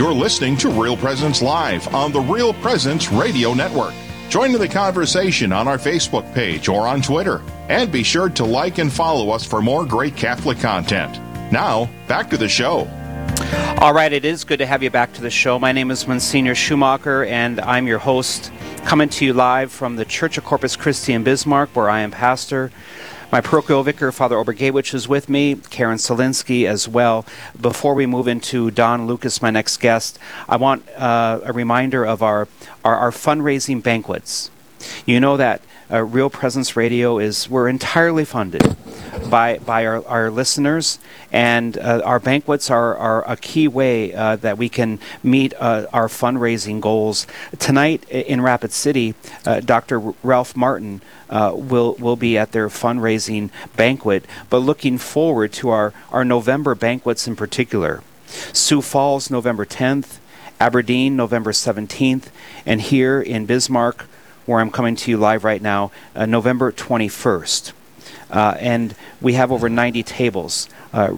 You're listening to Real Presence Live on the Real Presence Radio Network. Join in the conversation on our Facebook page or on Twitter. And be sure to like and follow us for more great Catholic content. Now, back to the show. All right, it is good to have you back to the show. My name is Monsignor Schumacher, and I'm your host, coming to you live from the Church of Corpus Christi in Bismarck, where I am pastor. My parochial vicar, Father Obergewich, is with me, Karen Solinsky as well. Before we move into Don Lucas, my next guest, I want uh, a reminder of our, our, our fundraising banquets. You know that uh, Real Presence Radio is we're entirely funded by by our, our listeners, and uh, our banquets are, are a key way uh, that we can meet uh, our fundraising goals. Tonight in Rapid City, uh, Dr. Ralph Martin uh, will will be at their fundraising banquet, but looking forward to our our November banquets in particular. Sioux Falls, November 10th. Aberdeen, November 17th, and here in Bismarck, where I'm coming to you live right now, uh, November 21st. Uh, and we have over 90 tables uh,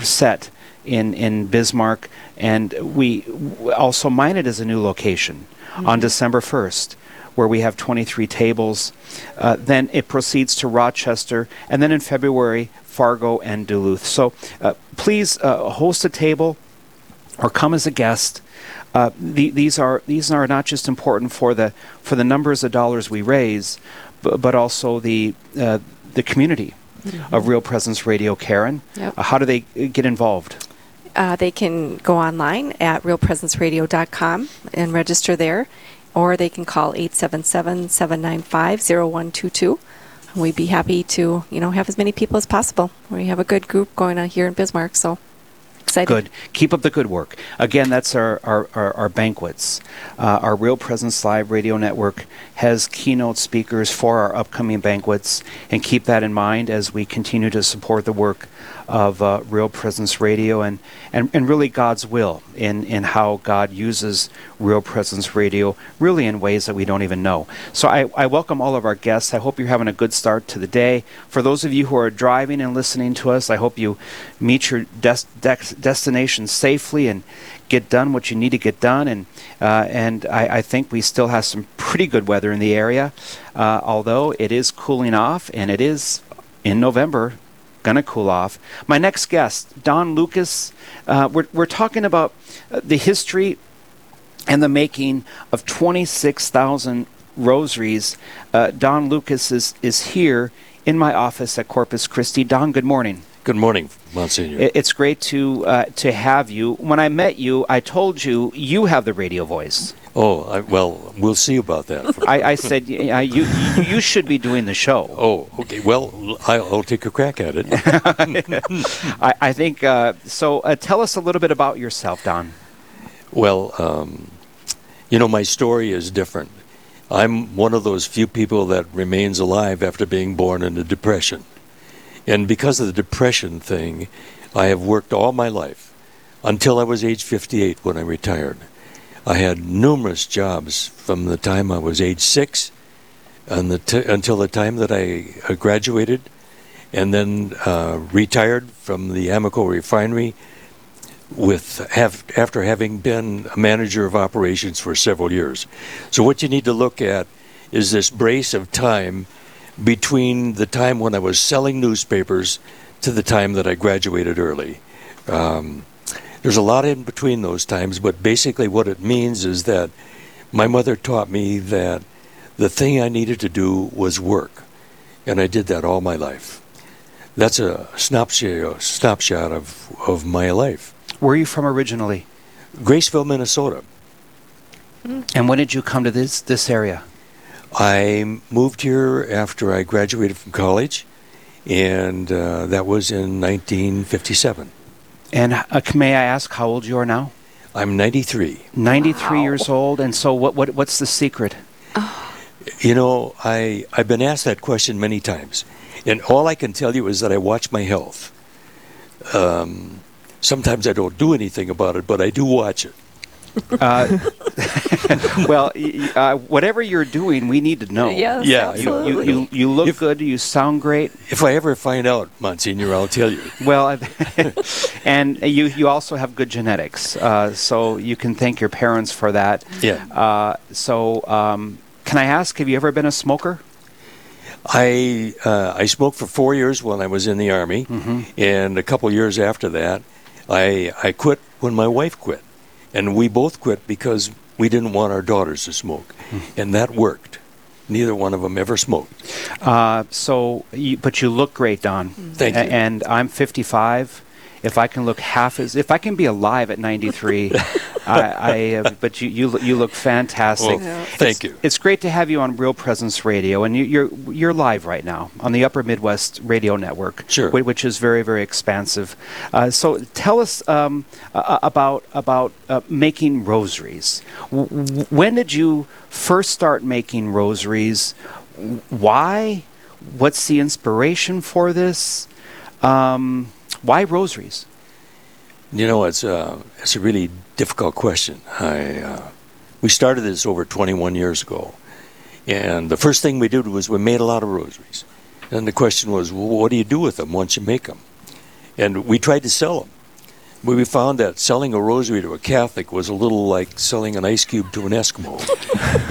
set in, in Bismarck, and we also Minot as a new location mm-hmm. on December 1st where we have 23 tables. Uh, then it proceeds to Rochester, and then in February, Fargo and Duluth. So uh, please uh, host a table or come as a guest. Uh, the, these are these are not just important for the for the numbers of dollars we raise, but, but also the uh, the community mm-hmm. of Real Presence Radio. Karen, yep. uh, how do they get involved? Uh, they can go online at realpresenceradio.com and register there, or they can call 877-795-0122. We'd be happy to, you know, have as many people as possible. We have a good group going on here in Bismarck, so excited. Good. Keep up the good work. Again, that's our, our, our, our banquets. Uh, our Real Presence Live radio network has keynote speakers for our upcoming banquets, and keep that in mind as we continue to support the work of uh, Real Presence Radio and, and, and really God's will in, in how God uses Real Presence Radio, really in ways that we don't even know. So I, I welcome all of our guests. I hope you're having a good start to the day. For those of you who are driving and listening to us, I hope you meet your des- de- destination safely and get done what you need to get done. And uh, and I, I, think we still have some pretty good weather in the area, uh, although it is cooling off and it is in November going to cool off. My next guest, Don Lucas, uh, we're, we're talking about uh, the history and the making of 26,000 rosaries. Uh, Don Lucas is, is here in my office at Corpus Christi. Don, good morning. Good morning, Monsignor. It's great to uh, to have you. When I met you, I told you you have the radio voice. Oh, I, well, we'll see about that. I, I, said you, you should be doing the show. Oh, okay. Well, I'll, I'll take a crack at it. I, I, think uh, so. Uh, tell us a little bit about yourself, Don. Well, um, you know, my story is different. I'm one of those few people that remains alive after being born in a depression. And because of the depression thing, I have worked all my life until I was age 58 when I retired. I had numerous jobs from the time I was age six the t- until the time that I uh, graduated, and then uh, retired from the Amoco refinery with after having been a manager of operations for several years. So what you need to look at is this brace of time between the time when I was selling newspapers to the time that I graduated early. Um, there's a lot in between those times, but basically what it means is that my mother taught me that the thing I needed to do was work, and I did that all my life. That's a snapshot, a snapshot of, of my life. Where are you from originally? Graceville, Minnesota. And when did you come to this this area? I moved here after I graduated from college, and uh, that was in 1957. And uh, may I ask how old you are now? I'm 93. 93 wow. years old. And so, what, what what's the secret? Oh. You know, I I've been asked that question many times, and all I can tell you is that I watch my health. Um, sometimes I don't do anything about it, but I do watch it. Uh, well, y- y- uh, whatever you're doing, we need to know. Yes, Yeah, you- You, absolutely. you, you, you look If- good. You sound great. If I ever find out, Monsignor, I'll tell you. Well, I- and you you also have good genetics, uh, so you can thank your parents for that. Yeah. Uh, so, um, can I ask, have you ever been a smoker? I uh, I smoked for four years when I was in the army, and a couple years after that, I I quit when my wife quit, and we both quit because we didn't want our daughters to smoke, and that worked. Neither one of them ever smoked. Uh, so, you, but you look great, Don. Thank A- you. And I'm 55. If I can look half as, if I can be alive at 93, I, I uh, but you, you, look- you look fantastic. Well, Yeah. thank you. It's great to have you on Real Presence Radio, and you, you're you're live right now on the Upper Midwest Radio Network, Sure. whi- which is very very expansive. Uh, so tell us um, uh, about about uh, making rosaries. W- when did you first start making rosaries? Why? What's the inspiration for this? Um, why rosaries? You know, it's uh, it's a really difficult question. I uh, we started this over 21 years ago, and the first thing we did was we made a lot of rosaries. And the question was, well, what do you do with them once you make them? And we tried to sell them. But we found that selling a rosary to a Catholic was a little like selling an ice cube to an Eskimo,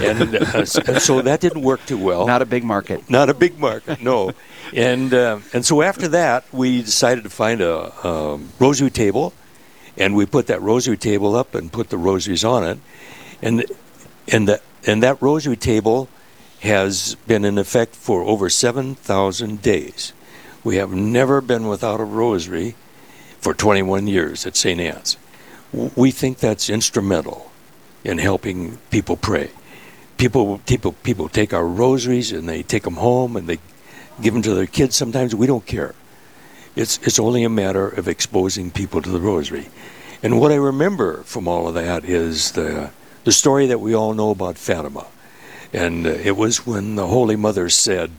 and, uh, and so that didn't work too well Not a big market. not a big market, no. And uh, and so after that, we decided to find a rosary table, and we put that rosary table up and put the rosaries on it, and and that and that rosary table has been in effect for over seven thousand days. We have never been without a rosary for 21 years at St. Anne's. We think that's instrumental in helping people pray people people people take our rosaries and they take them home and they give them to their kids sometimes we don't care. It's it's only a matter of exposing people to the rosary. And what i remember from all of that is the the story that we all know about fatima. And uh, it was when the holy mother said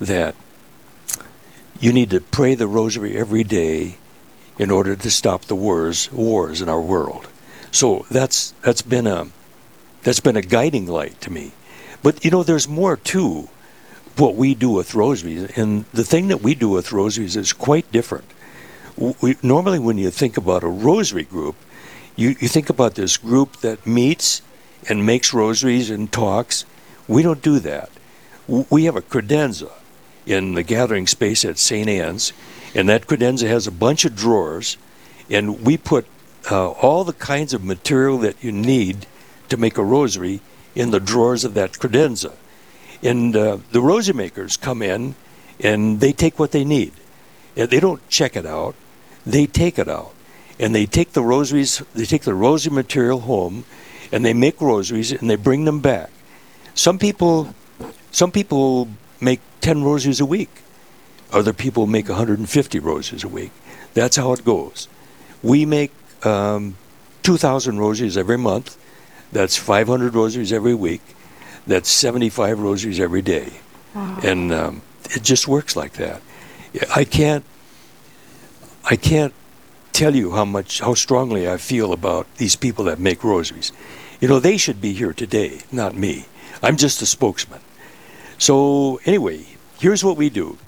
that you need to pray the rosary every day in order to stop the wars wars in our world. So that's that's been a that's been a guiding light to me. But you know, there's more to what we do with rosaries, and the thing that we do with rosaries is quite different. We, normally, when you think about a rosary group, you, you think about this group that meets and makes rosaries and talks. We don't do that. We have a credenza in the gathering space at St. Anne's, and that credenza has a bunch of drawers, and we put uh, all the kinds of material that you need to make a rosary in the drawers of that credenza. And uh, the rosary makers come in and they take what they need. They don't check it out, they take it out. And they take the rosaries, they take the rosary material home and they make rosaries and they bring them back. Some people some people make 10 rosaries a week. Other people make 150 rosaries a week. That's how it goes. We make um, 2,000 rosaries every month. That's 500 rosaries every week. That's 75 rosaries every day. And um, it just works like that. I can't, I can't tell you how much, how strongly I feel about these people that make rosaries. You know, they should be here today, not me. I'm just a spokesman. So anyway, here's what we do.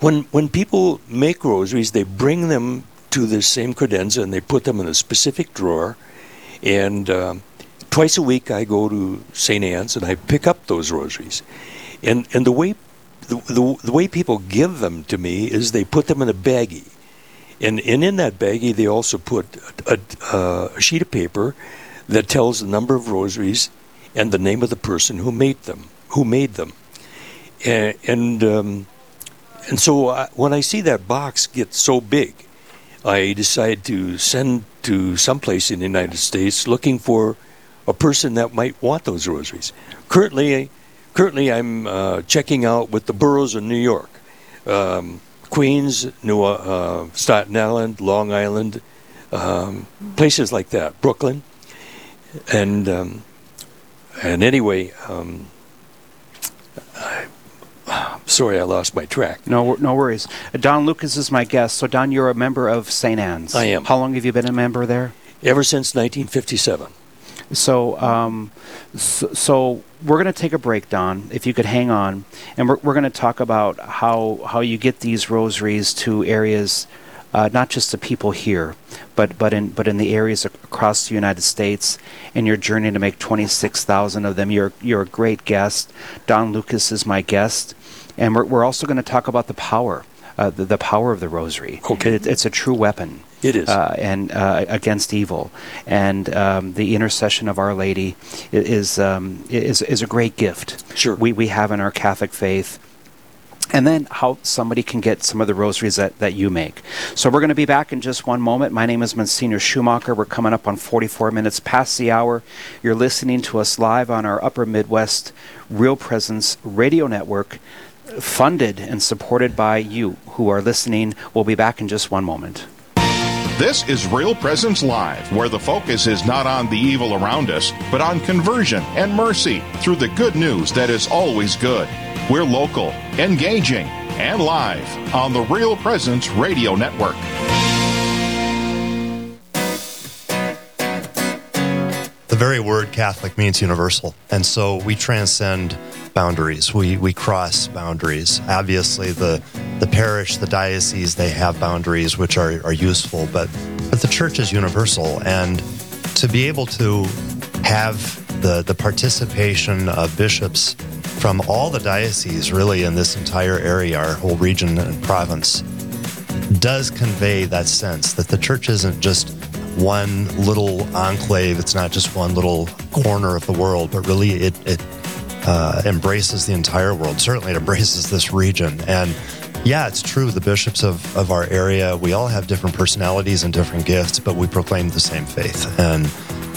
When when people make rosaries, they bring them to this same credenza and they put them in a specific drawer. And um, twice a week, I go to St. Anne's and I pick up those rosaries. And and the way the, the, the way people give them to me is they put them in a baggie. And, and in that baggie, they also put a, a, a sheet of paper that tells the number of rosaries and the name of the person who made them. Who made them? And and, um, and so I, when I see that box get so big, I decide to send to someplace in the United States looking for a person that might want those rosaries. Currently, currently I'm uh, checking out with the boroughs of New York, um, Queens, New uh, Staten Island, Long Island, um, places like that, Brooklyn, and um, and anyway, um, I, sorry I lost my track. No, no worries. Uh, Don Lucas is my guest. So, Don, you're a member of St. Anne's. I am. How long have you been a member there? ever since 1957. So, um, so, so, we're going to take a break, Don. If you could hang on, and we're, we're going to talk about how how you get these rosaries to areas, uh, not just the people here, but but in but in the areas across the United States, and your journey to make twenty six thousand of them. You're you're a great guest. Don Lucas is my guest, and we're we're also going to talk about the power. Uh, the, the power of the rosary. Okay. It, it's a true weapon It is. uh, and uh, against evil, and um, the intercession of Our Lady is um, is is a great gift. Sure. we we have in our Catholic faith. And then how somebody can get some of the rosaries that, that you make. So we're going to be back in just one moment. My name is Monsignor Schumacher. We're coming up on 44 minutes past the hour. You're listening to us live on our Upper Midwest Real Presence Radio Network, funded and supported by you who are listening. We'll be back in just one moment. This is Real Presence Live, where the focus is not on the evil around us, but on conversion and mercy through the good news that is always good. We're local, engaging, and live on the Real Presence Radio Network. The very word Catholic means universal. And so we transcend boundaries. We, we cross boundaries. Obviously, the, the parish, the diocese, they have boundaries which are, are useful, but, but the church is universal. And to be able to have the, the participation of bishops from all the dioceses, really, in this entire area, our whole region and province, does convey that sense that the church isn't just one little enclave. It's not just one little corner of the world, but really it, it uh, embraces the entire world. Certainly, it embraces this region. And yeah, it's true. The bishops of, of our area, we all have different personalities and different gifts, but we proclaim the same faith. And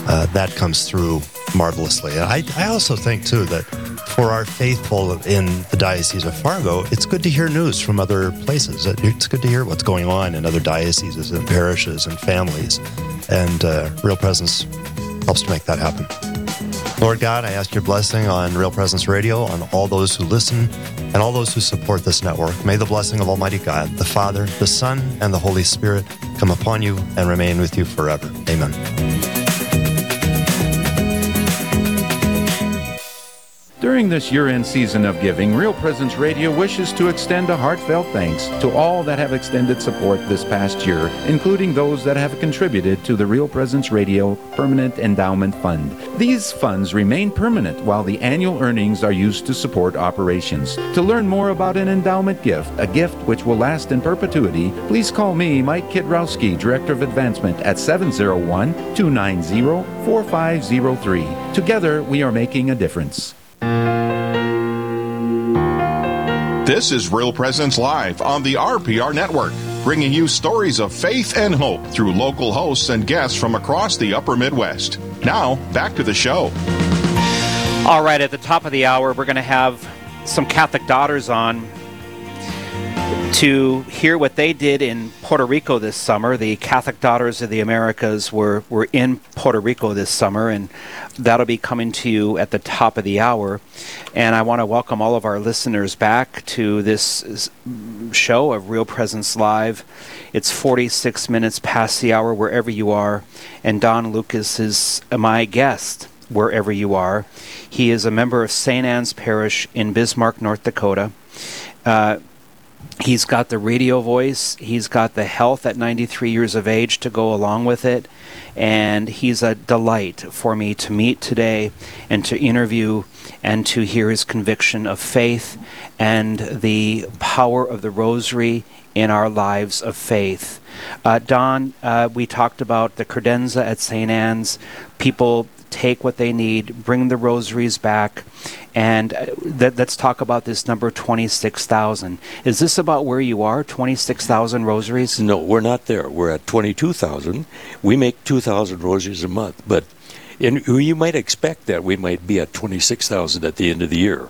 uh, that comes through marvelously. And I, I also think, too, that for our faithful in the Diocese of Fargo, it's good to hear news from other places. It's good to hear what's going on in other dioceses and parishes and families. And uh, Real Presence helps to make that happen. Lord God, I ask your blessing on Real Presence Radio, on all those who listen, and all those who support this network. May the blessing of Almighty God, the Father, the Son, and the Holy Spirit come upon you and remain with you forever. Amen. During this year end season of giving, Real Presence Radio wishes to extend a heartfelt thanks to all that have extended support this past year, including those that have contributed to the Real Presence Radio Permanent Endowment Fund. These funds remain permanent while the annual earnings are used to support operations. To learn more about an endowment gift, a gift which will last in perpetuity, please call me, Mike Kidrowski, Director of Advancement, at 701 290 4503. Together, we are making a difference. This is Real Presence Live on the RPR Network, bringing you stories of faith and hope through local hosts and guests from across the upper Midwest. Now, back to the show. All right, at the top of the hour, we're going to have some Catholic daughters on to hear what they did in Puerto Rico this summer. The Catholic Daughters of the Americas were, were in Puerto Rico this summer, and that'll be coming to you at the top of the hour. And I want to welcome all of our listeners back to this show of Real Presence Live. It's 46 minutes past the hour wherever you are, and Don Lucas is my guest wherever you are. He is a member of St. Anne's Parish in Bismarck, North Dakota. Uh, he's got the radio voice, he's got the health at 93 years of age to go along with it, and he's a delight for me to meet today and to interview and to hear his conviction of faith and the power of the rosary in our lives of faith. Uh, Don, uh, we talked about the credenza at St. Anne's. People take what they need, bring the rosaries back, and uh, th- let's talk about this number 26,000. Is this about where you are, 26,000 rosaries? No, we're not there. We're at 22,000. We make 2,000 rosaries a month, but and you might expect that we might be at 26,000 at the end of the year.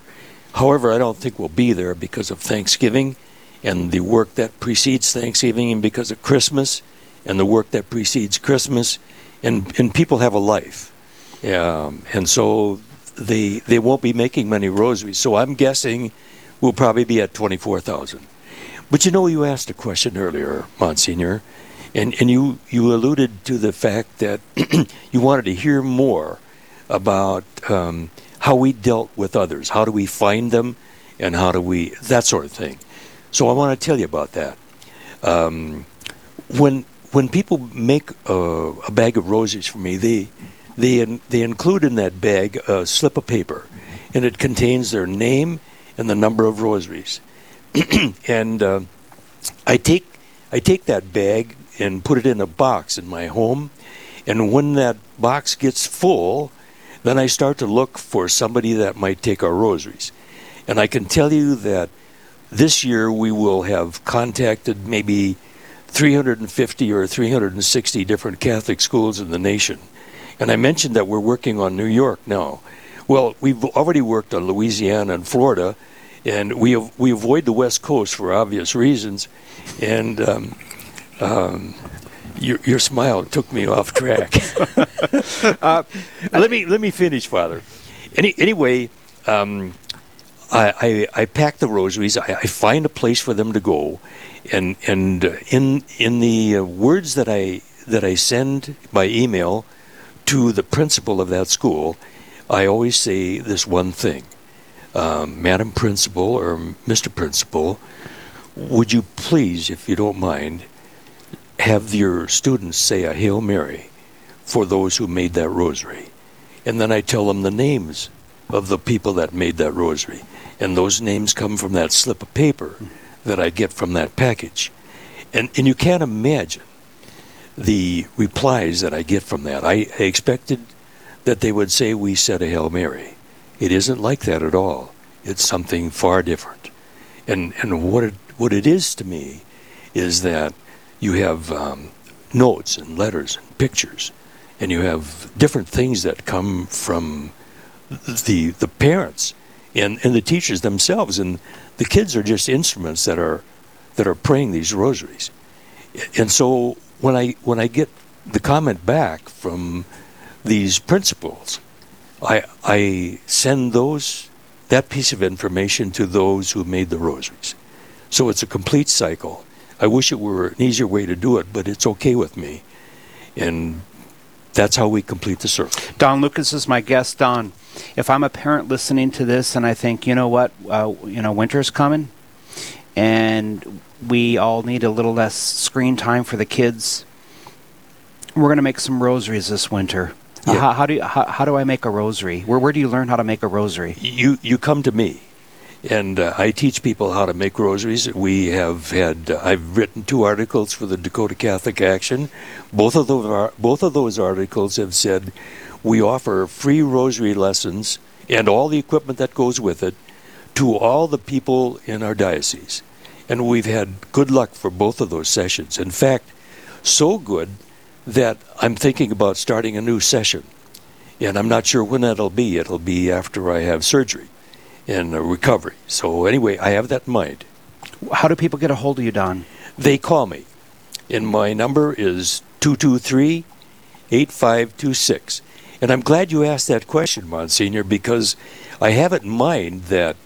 However, I don't think we'll be there because of Thanksgiving and the work that precedes Thanksgiving and because of Christmas and the work that precedes Christmas and and people have a life. Um, and so they they won't be making many rosaries. So I'm guessing we'll probably be at 24,000. But you know, you asked a question earlier, Monsignor, And, and you, you alluded to the fact that you wanted to hear more about um, how we dealt with others. How do we find them? And how do we, that sort of thing. So I want to tell you about that. Um, when, when people make a, a bag of roses for me, they, they, they include in that bag a slip of paper, and it contains their name and the number of rosaries. and uh, I take I take that bag and put it in a box in my home, and when that box gets full, then I start to look for somebody that might take our rosaries. And I can tell you that this year we will have contacted maybe 350 or 360 different Catholic schools in the nation. And I mentioned that we're working on New York now. Well, we've already worked on Louisiana and Florida, and we we avoid the West Coast for obvious reasons. And um, um, your, your smile took me off track. uh, let me let me finish, Father. Any, anyway, um, I, I, I pack the rosaries. I, I, find a place for them to go, and and in in the uh, words that I that I send by email to the principal of that school, I always say this one thing, um, Madam Principal or Mr. Principal, would you please, if you don't mind, have your students say a Hail Mary for those who made that rosary. And then I tell them the names of the people that made that rosary. And those names come from that slip of paper that I get from that package. And, and you can't imagine the replies that I get from that. I, expected that they would say we said a Hail Mary. It isn't like that at all. It's something far different. And, and what, it, what it is to me is that you have um, notes and letters and pictures, and you have different things that come from the the parents and, and the teachers themselves, and the kids are just instruments that are that are praying these rosaries. And so when I when I get the comment back from these principals, I I send those that piece of information to those who made the rosaries. So it's a complete cycle. I wish it were an easier way to do it, but it's okay with me. And that's how we complete the circle. Don Lucas is my guest. Don, if I'm a parent listening to this and I think, you know what, uh, you know, winter's coming, and we all need a little less screen time for the kids. We're going to make some rosaries this winter. Yeah. Uh, how, how, do you, how, how do I make a rosary? Where where do you learn how to make a rosary? You you come to me and uh, I teach people how to make rosaries. We have had uh, I've written two articles for the Dakota Catholic Action. Both of those both of those articles have said we offer free rosary lessons and all the equipment that goes with it to all the people in our diocese. And we've had good luck for both of those sessions. In fact, so good that I'm thinking about starting a new session. And I'm not sure when that'll be. It'll be after I have surgery in recovery. So anyway, I have that in mind. How do people get a hold of you, Don? They call me, and my number is 223 8526. And I'm glad you asked that question, Monsignor, because I have it in mind that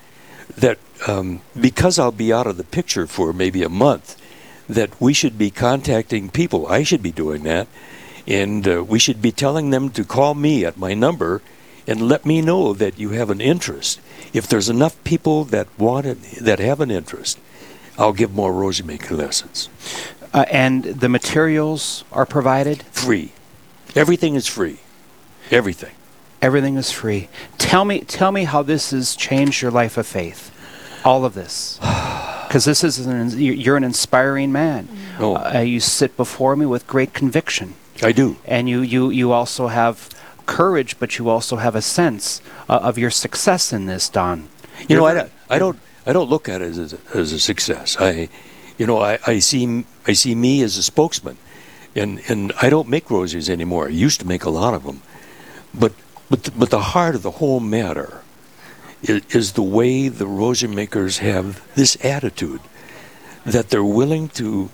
that um, because I'll be out of the picture for maybe a month, that we should be contacting people. I should be doing that, and uh, we should be telling them to call me at my number and let me know that you have an interest. If there's enough people that want it, that have an interest, I'll give more rosary making lessons. Uh, and the materials are provided? Free. Everything is free. Everything. Everything is free. Tell me, tell me how this has changed your life of faith. All of this, because this is an, you're an inspiring man. Oh. Uh, you sit before me with great conviction. I do. And you, you, you also have courage, but you also have a sense uh, of your success in this, Don. You You're know, I don't, I don't, I don't look at it as a, as a success. I, you know, I, I see, I see me as a spokesman, and and I don't make roses anymore. I used to make a lot of them, but but the, but the heart of the whole matter is, is the way the rosary makers have this attitude that they're willing to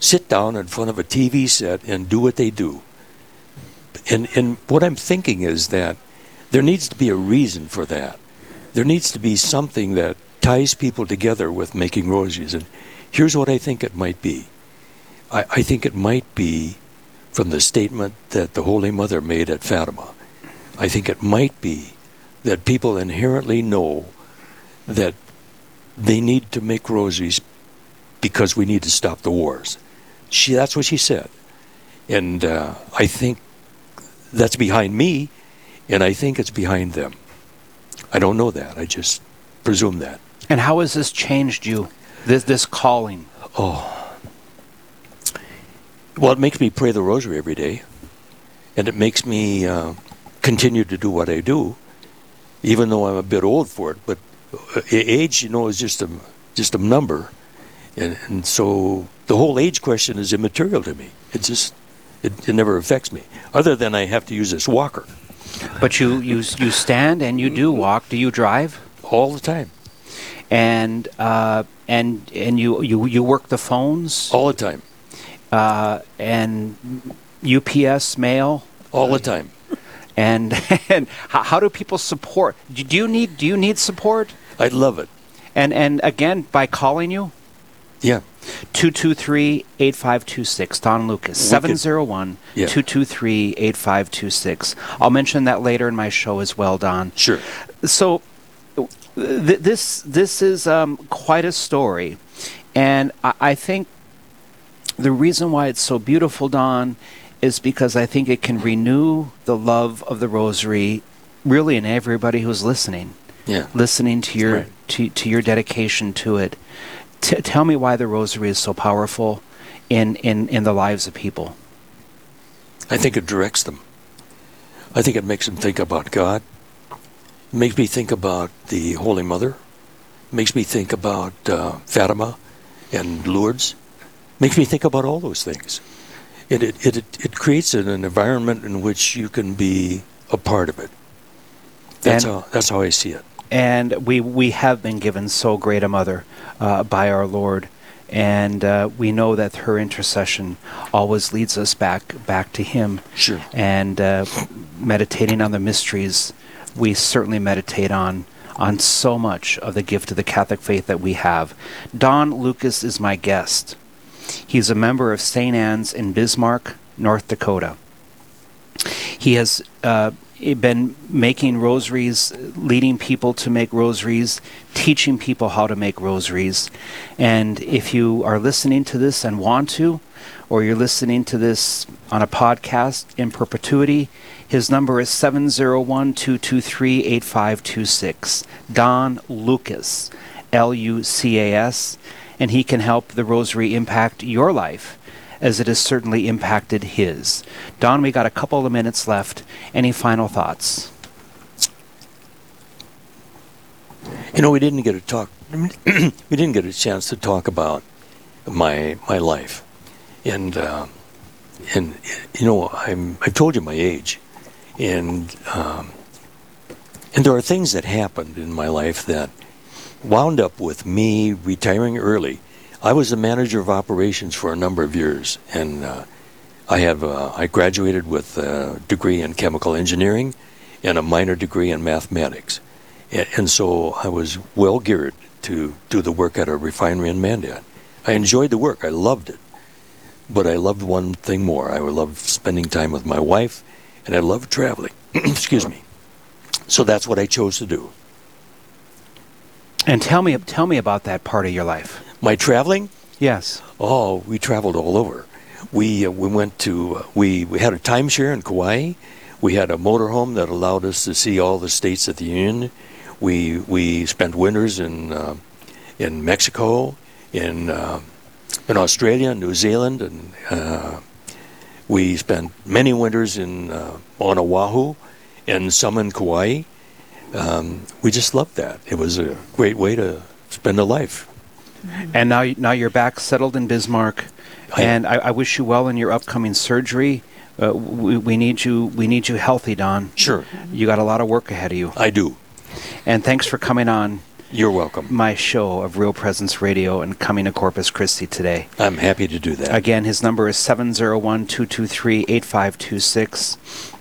sit down in front of a TV set and do what they do and, and what I'm thinking is that there needs to be a reason for that. There needs to be something that ties people together with making roses. And here's what I think it might be I, I think it might be from the statement that the Holy Mother made at Fatima. I think it might be that people inherently know that they need to make rosaries because we need to stop the wars. She, that's what she said. And uh, I think that's behind me, and I think it's behind them. I don't know that. I just presume that. And how has this changed you? This this calling. Oh. Well, it makes me pray the rosary every day, and it makes me uh, continue to do what I do, even though I'm a bit old for it. But uh, age, you know, is just a just a number, and, and so the whole age question is immaterial to me. It just it, it never affects me, other than I have to use this walker But you you you stand and you do walk. Do you drive? all the time, And uh, and and you you you work the phones. all the time, Uh, and UPS mail. all the time. And and how, do people support? Do you need do you need support? I'd love it. And and again by calling you. Yeah, 223-8526 Don Lucas Wicked. 701 Yeah. 223-8526 I'll mention that later in my show as well Don sure. so th- this this is um, quite a story and I, I think the reason why it's so beautiful Don is because I think it can renew the love of the rosary really in everybody who's listening Yeah. listening to your Right. to, to your dedication to it. T- tell me why the rosary is so powerful in, in, in the lives of people. I think it directs them. I think it makes them think about God. It makes me think about the Holy Mother. It makes me think about uh, Fatima and Lourdes. It makes me think about all those things. It, it, it, it creates an, environment in which you can be a part of it. That's, And- how, that's how I see it. And we, we have been given so great a mother uh, by our Lord. And uh, we know that her intercession always leads us back back to Him. Sure. And uh, meditating on the mysteries, we certainly meditate on on so much of the gift of the Catholic faith that we have. Don Lucas is my guest. He's a member of St. Anne's in Bismarck, North Dakota. He has uh, been making rosaries, leading people to make rosaries, teaching people how to make rosaries. And if you are listening to this and want to, or you're listening to this on a podcast in perpetuity, his number is 701 223 8526. Don Lucas, L U C A S, and he can help the rosary impact your life as it has certainly impacted his. Don, we got a couple of minutes left. Any final thoughts? You know, we didn't get to talk. we didn't get a chance to talk about my my life, and um, and you know, I'm I've told you my age, and um, and there are things that happened in my life that wound up with me retiring early. I was the manager of operations for a number of years, and uh, I have uh, I graduated with a degree in chemical engineering and a minor degree in mathematics. A- And so I was well geared to do the work at a refinery in Mandan. I enjoyed the work, I loved it. But I loved one thing more. I loved spending time with my wife, and I loved traveling. Excuse me. So that's what I chose to do. And tell me, tell me about that part of your life. My traveling? Yes. Oh, we traveled all over. We uh, we went to uh, we we had a timeshare in Kauai. We had a motorhome that allowed us to see all the states of the union. We we spent winters in uh, in Mexico, in uh, in Australia, New Zealand, and uh, we spent many winters in uh, on Oahu, and some in Kauai. Um, we just loved that. It was a great way to spend a life. And now, now you're back, settled in Bismarck, I- and I, I wish you well in your upcoming surgery. Uh, we, we need you. We need you healthy, Don. Sure, You got a lot of work ahead of you. I do. And thanks for coming on You're welcome. my show of Real Presence Radio and coming to Corpus Christi today. I'm happy to do that. Again, his number is 701 223 8526.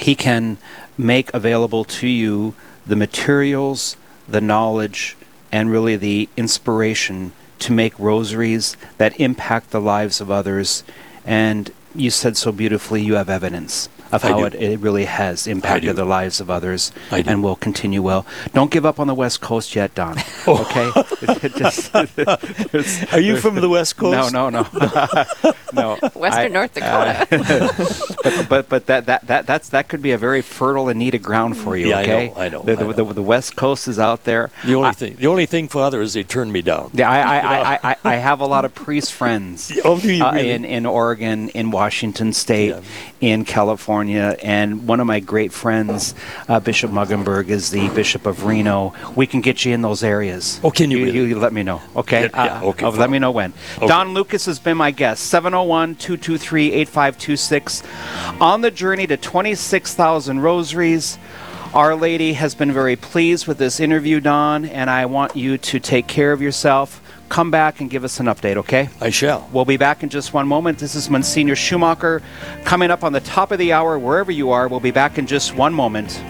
He can make available to you the materials, the knowledge, and really the inspiration to make rosaries that impact the lives of others. And you said so beautifully, you have evidence of how it, it really has impacted the lives of others I do. and will continue well. Don't give up on the West Coast yet, Don. Oh. Okay? Just- Are you from the West Coast? no, no, no, no. Western I- North Dakota. but but, but that, that, that that's that could be a very fertile and needed ground for you. Yeah, I know, I know, The, I know. The, the West Coast is out there. The only I- thing, the only thing, Father, is they turned me down. Yeah, I, I, I, I, I have a lot of priest friends Oh, do uh, really? in, in Oregon, in Washington State, Yeah. in California, and one of my great friends, uh, Bishop Mueggenborg, is the Bishop of Reno. We can get you in those areas. Oh, can you You, really? you let me know, okay? Yeah, yeah, okay, uh, let me know when. Okay. Don Lucas has been my guest. 701 223 8526. On the journey to 26,000 rosaries. Our Lady has been very pleased with this interview, Don, and I want you to take care of yourself. Come back and give us an update, okay? I shall. We'll be back in just one moment. This is Monsignor Schumacher coming up on the top of the hour, wherever you are. We'll be back in just one moment.